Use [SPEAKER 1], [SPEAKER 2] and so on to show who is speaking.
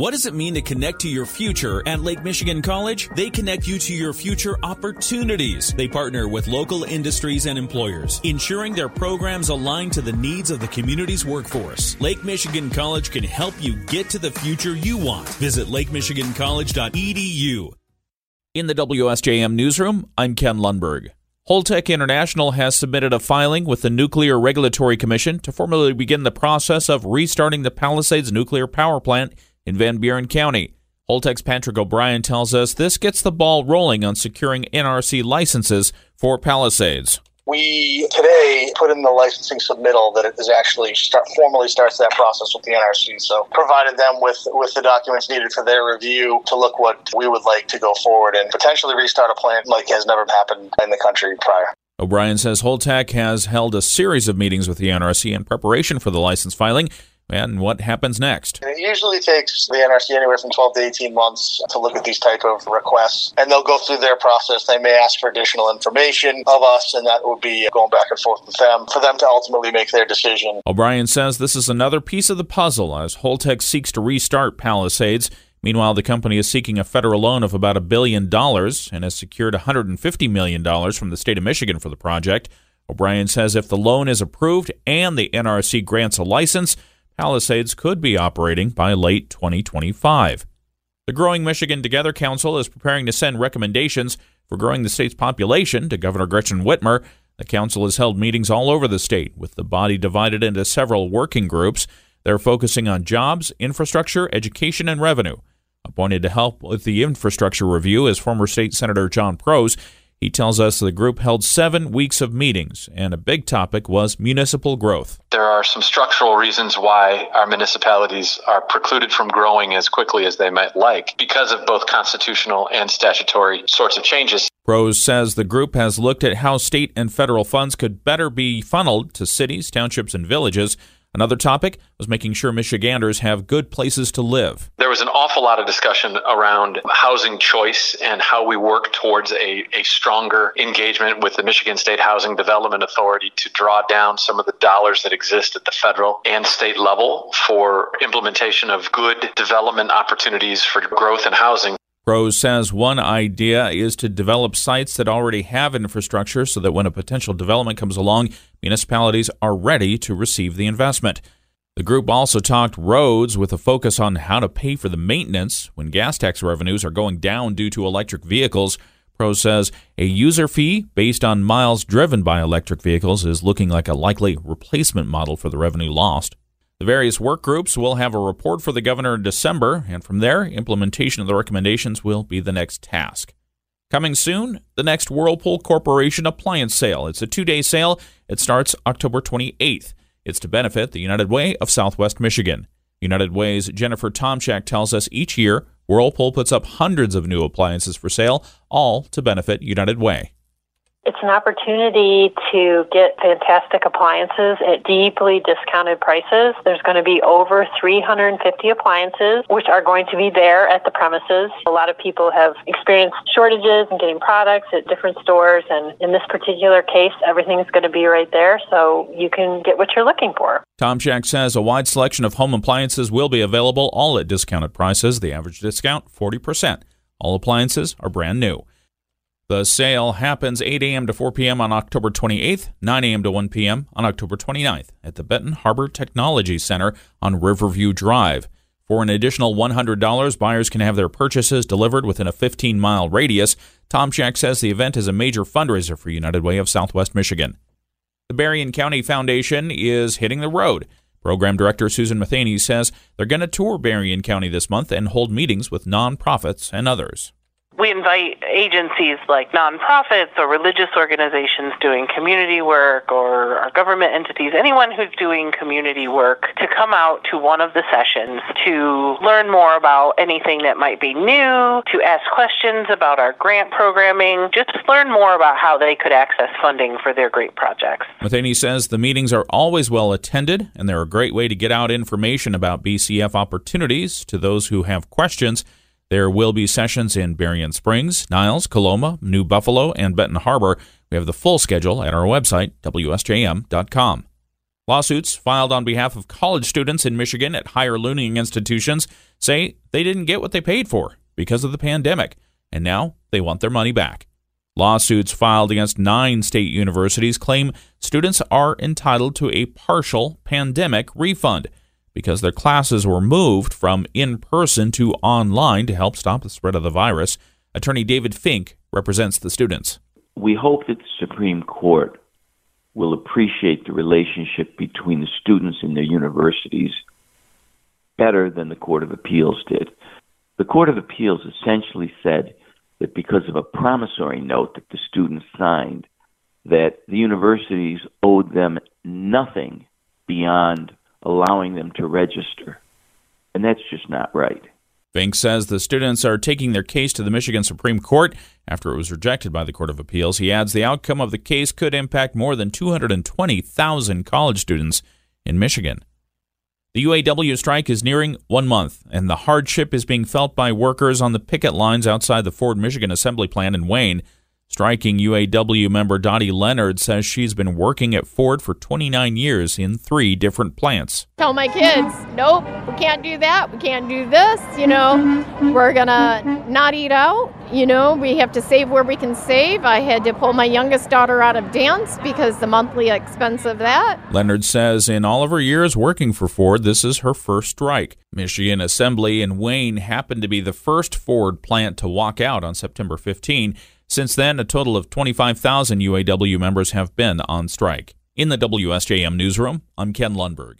[SPEAKER 1] What does it mean to connect to your future at Lake Michigan College? They connect you to your future opportunities. They partner with local industries and employers, ensuring their programs align to the needs of the community's workforce. Lake Michigan College can help you get to the future you want. Visit lakemichigancollege.edu.
[SPEAKER 2] In the WSJM newsroom, I'm Ken Lundberg. Holtec International has submitted a filing with the Nuclear Regulatory Commission to formally begin the process of restarting the Palisades nuclear power plant in Van Buren County. Holtec's Patrick O'Brien tells us this gets the ball rolling on securing NRC licenses for Palisades.
[SPEAKER 3] We today put in the licensing submittal that it is actually start, formally starts that process with the NRC. So provided them with with the documents needed for their review to look what we would like to go forward and potentially restart a plant like has never happened in the country prior.
[SPEAKER 2] O'Brien says Holtec has held a series of meetings with the NRC in preparation for the license filing and what happens next?
[SPEAKER 3] It usually takes the NRC anywhere from 12 to 18 months to look at these type of requests, and they'll go through their process. They may ask for additional information of us, and that would be going back and forth with them for them to ultimately make their decision.
[SPEAKER 2] O'Brien says this is another piece of the puzzle as Holtec seeks to restart Palisades. Meanwhile, the company is seeking a federal loan of about a billion dollars and has secured $150 million from the state of Michigan for the project. O'Brien says if the loan is approved and the NRC grants a license, Palisades could be operating by late 2025. The Growing Michigan Together Council is preparing to send recommendations for growing the state's population to Governor Gretchen Whitmer. The council has held meetings all over the state, with the body divided into several working groups. They're focusing on jobs, infrastructure, education, and revenue. Appointed to help with the infrastructure review is former State Senator John Proos. He tells us the group held seven weeks of meetings, and a big topic was municipal growth.
[SPEAKER 4] There are some structural reasons why our municipalities are precluded from growing as quickly as they might like because of both constitutional and statutory sorts of changes.
[SPEAKER 2] Proos says the group has looked at how state and federal funds could better be funneled to cities, townships, and villages Another topic was making sure Michiganders have good places to live.
[SPEAKER 4] There was an awful lot of discussion around housing choice and how we work towards a, a stronger engagement with the Michigan State Housing Development Authority to draw down some of the dollars that exist at the federal and state level for implementation of good development opportunities for growth and housing.
[SPEAKER 2] Proos says one idea is to develop sites that already have infrastructure so that when a potential development comes along, municipalities are ready to receive the investment. The group also talked roads with a focus on how to pay for the maintenance when gas tax revenues are going down due to electric vehicles. Proos says a user fee based on miles driven by electric vehicles is looking like a likely replacement model for the revenue lost. The various work groups will have a report for the governor in December, and from there, implementation of the recommendations will be the next task. Coming soon, the next Whirlpool Corporation appliance sale. It's a two day sale. It starts October 28th. It's to benefit the United Way of Southwest Michigan. United Way's Jennifer Tomchak tells us each year, Whirlpool puts up hundreds of new appliances for sale, all to benefit United Way.
[SPEAKER 5] It's an opportunity to get fantastic appliances at deeply discounted prices. There's going to be over 350 appliances, which are going to be there at the premises. A lot of people have experienced shortages in getting products at different stores, and in this particular case, everything's going to be right there, so you can get what you're looking for.
[SPEAKER 2] Tomchak says a wide selection of home appliances will be available, all at discounted prices. The average discount, 40%. All appliances are brand new. The sale happens 8 a.m. to 4 p.m. on October 28th, 9 a.m. to 1 p.m. on October 29th at the Benton Harbor Technology Center on Riverview Drive. For an additional $100, buyers can have their purchases delivered within a 15 mile radius. Tomchak says the event is a major fundraiser for United Way of Southwest Michigan. The Berrien County Foundation is hitting the road. Program Director Susan Matheny says they're going to tour Berrien County this month and hold meetings with nonprofits and others
[SPEAKER 6] we invite agencies like nonprofits or religious organizations doing community work or our government entities, anyone who's doing community work, to come out to one of the sessions to learn more about anything that might be new, to ask questions about our grant programming, just learn more about how they could access funding for their great projects.
[SPEAKER 2] Matheny says the meetings are always well attended and they're a great way to get out information about BCF opportunities to those who have questions. There will be sessions in Berrien Springs, Niles, Coloma, New Buffalo, and Benton Harbor. We have the full schedule at our website, WSJM.com. Lawsuits filed on behalf of college students in Michigan at higher learning institutions say they didn't get what they paid for because of the pandemic, and now they want their money back. Lawsuits filed against nine state universities claim students are entitled to a partial pandemic refund because their classes were moved from in person to online to help stop the spread of the virus. Attorney David Fink represents the students.
[SPEAKER 7] We hope that the Supreme Court will appreciate the relationship between the students and their universities better than the Court of Appeals did. The Court of Appeals essentially said that because of a promissory note that the students signed, that the universities owed them nothing beyond allowing them to register. And that's just not right.
[SPEAKER 2] Fink says the students are taking their case to the Michigan Supreme Court after it was rejected by the Court of Appeals. He adds the outcome of the case could impact more than 220,000 college students in Michigan. The UAW strike is nearing one month, and the hardship is being felt by workers on the picket lines outside the Ford Michigan assembly plant in Wayne. Striking UAW member Dottie Leonard says she's been working at Ford for 29 years in three different plants.
[SPEAKER 8] Tell my kids, nope, we can't do that. We can't do this. You know, we're to not eat out. You know, we have to save where we can save. I had to pull my youngest daughter out of dance because the monthly expense of that.
[SPEAKER 2] Leonard says in all of her years working for Ford, this is her first strike. Michigan Assembly in Wayne happened to be the first Ford plant to walk out on September 15. Since then, a total of 25,000 UAW members have been on strike. In the WSJM newsroom, I'm Ken Lundberg.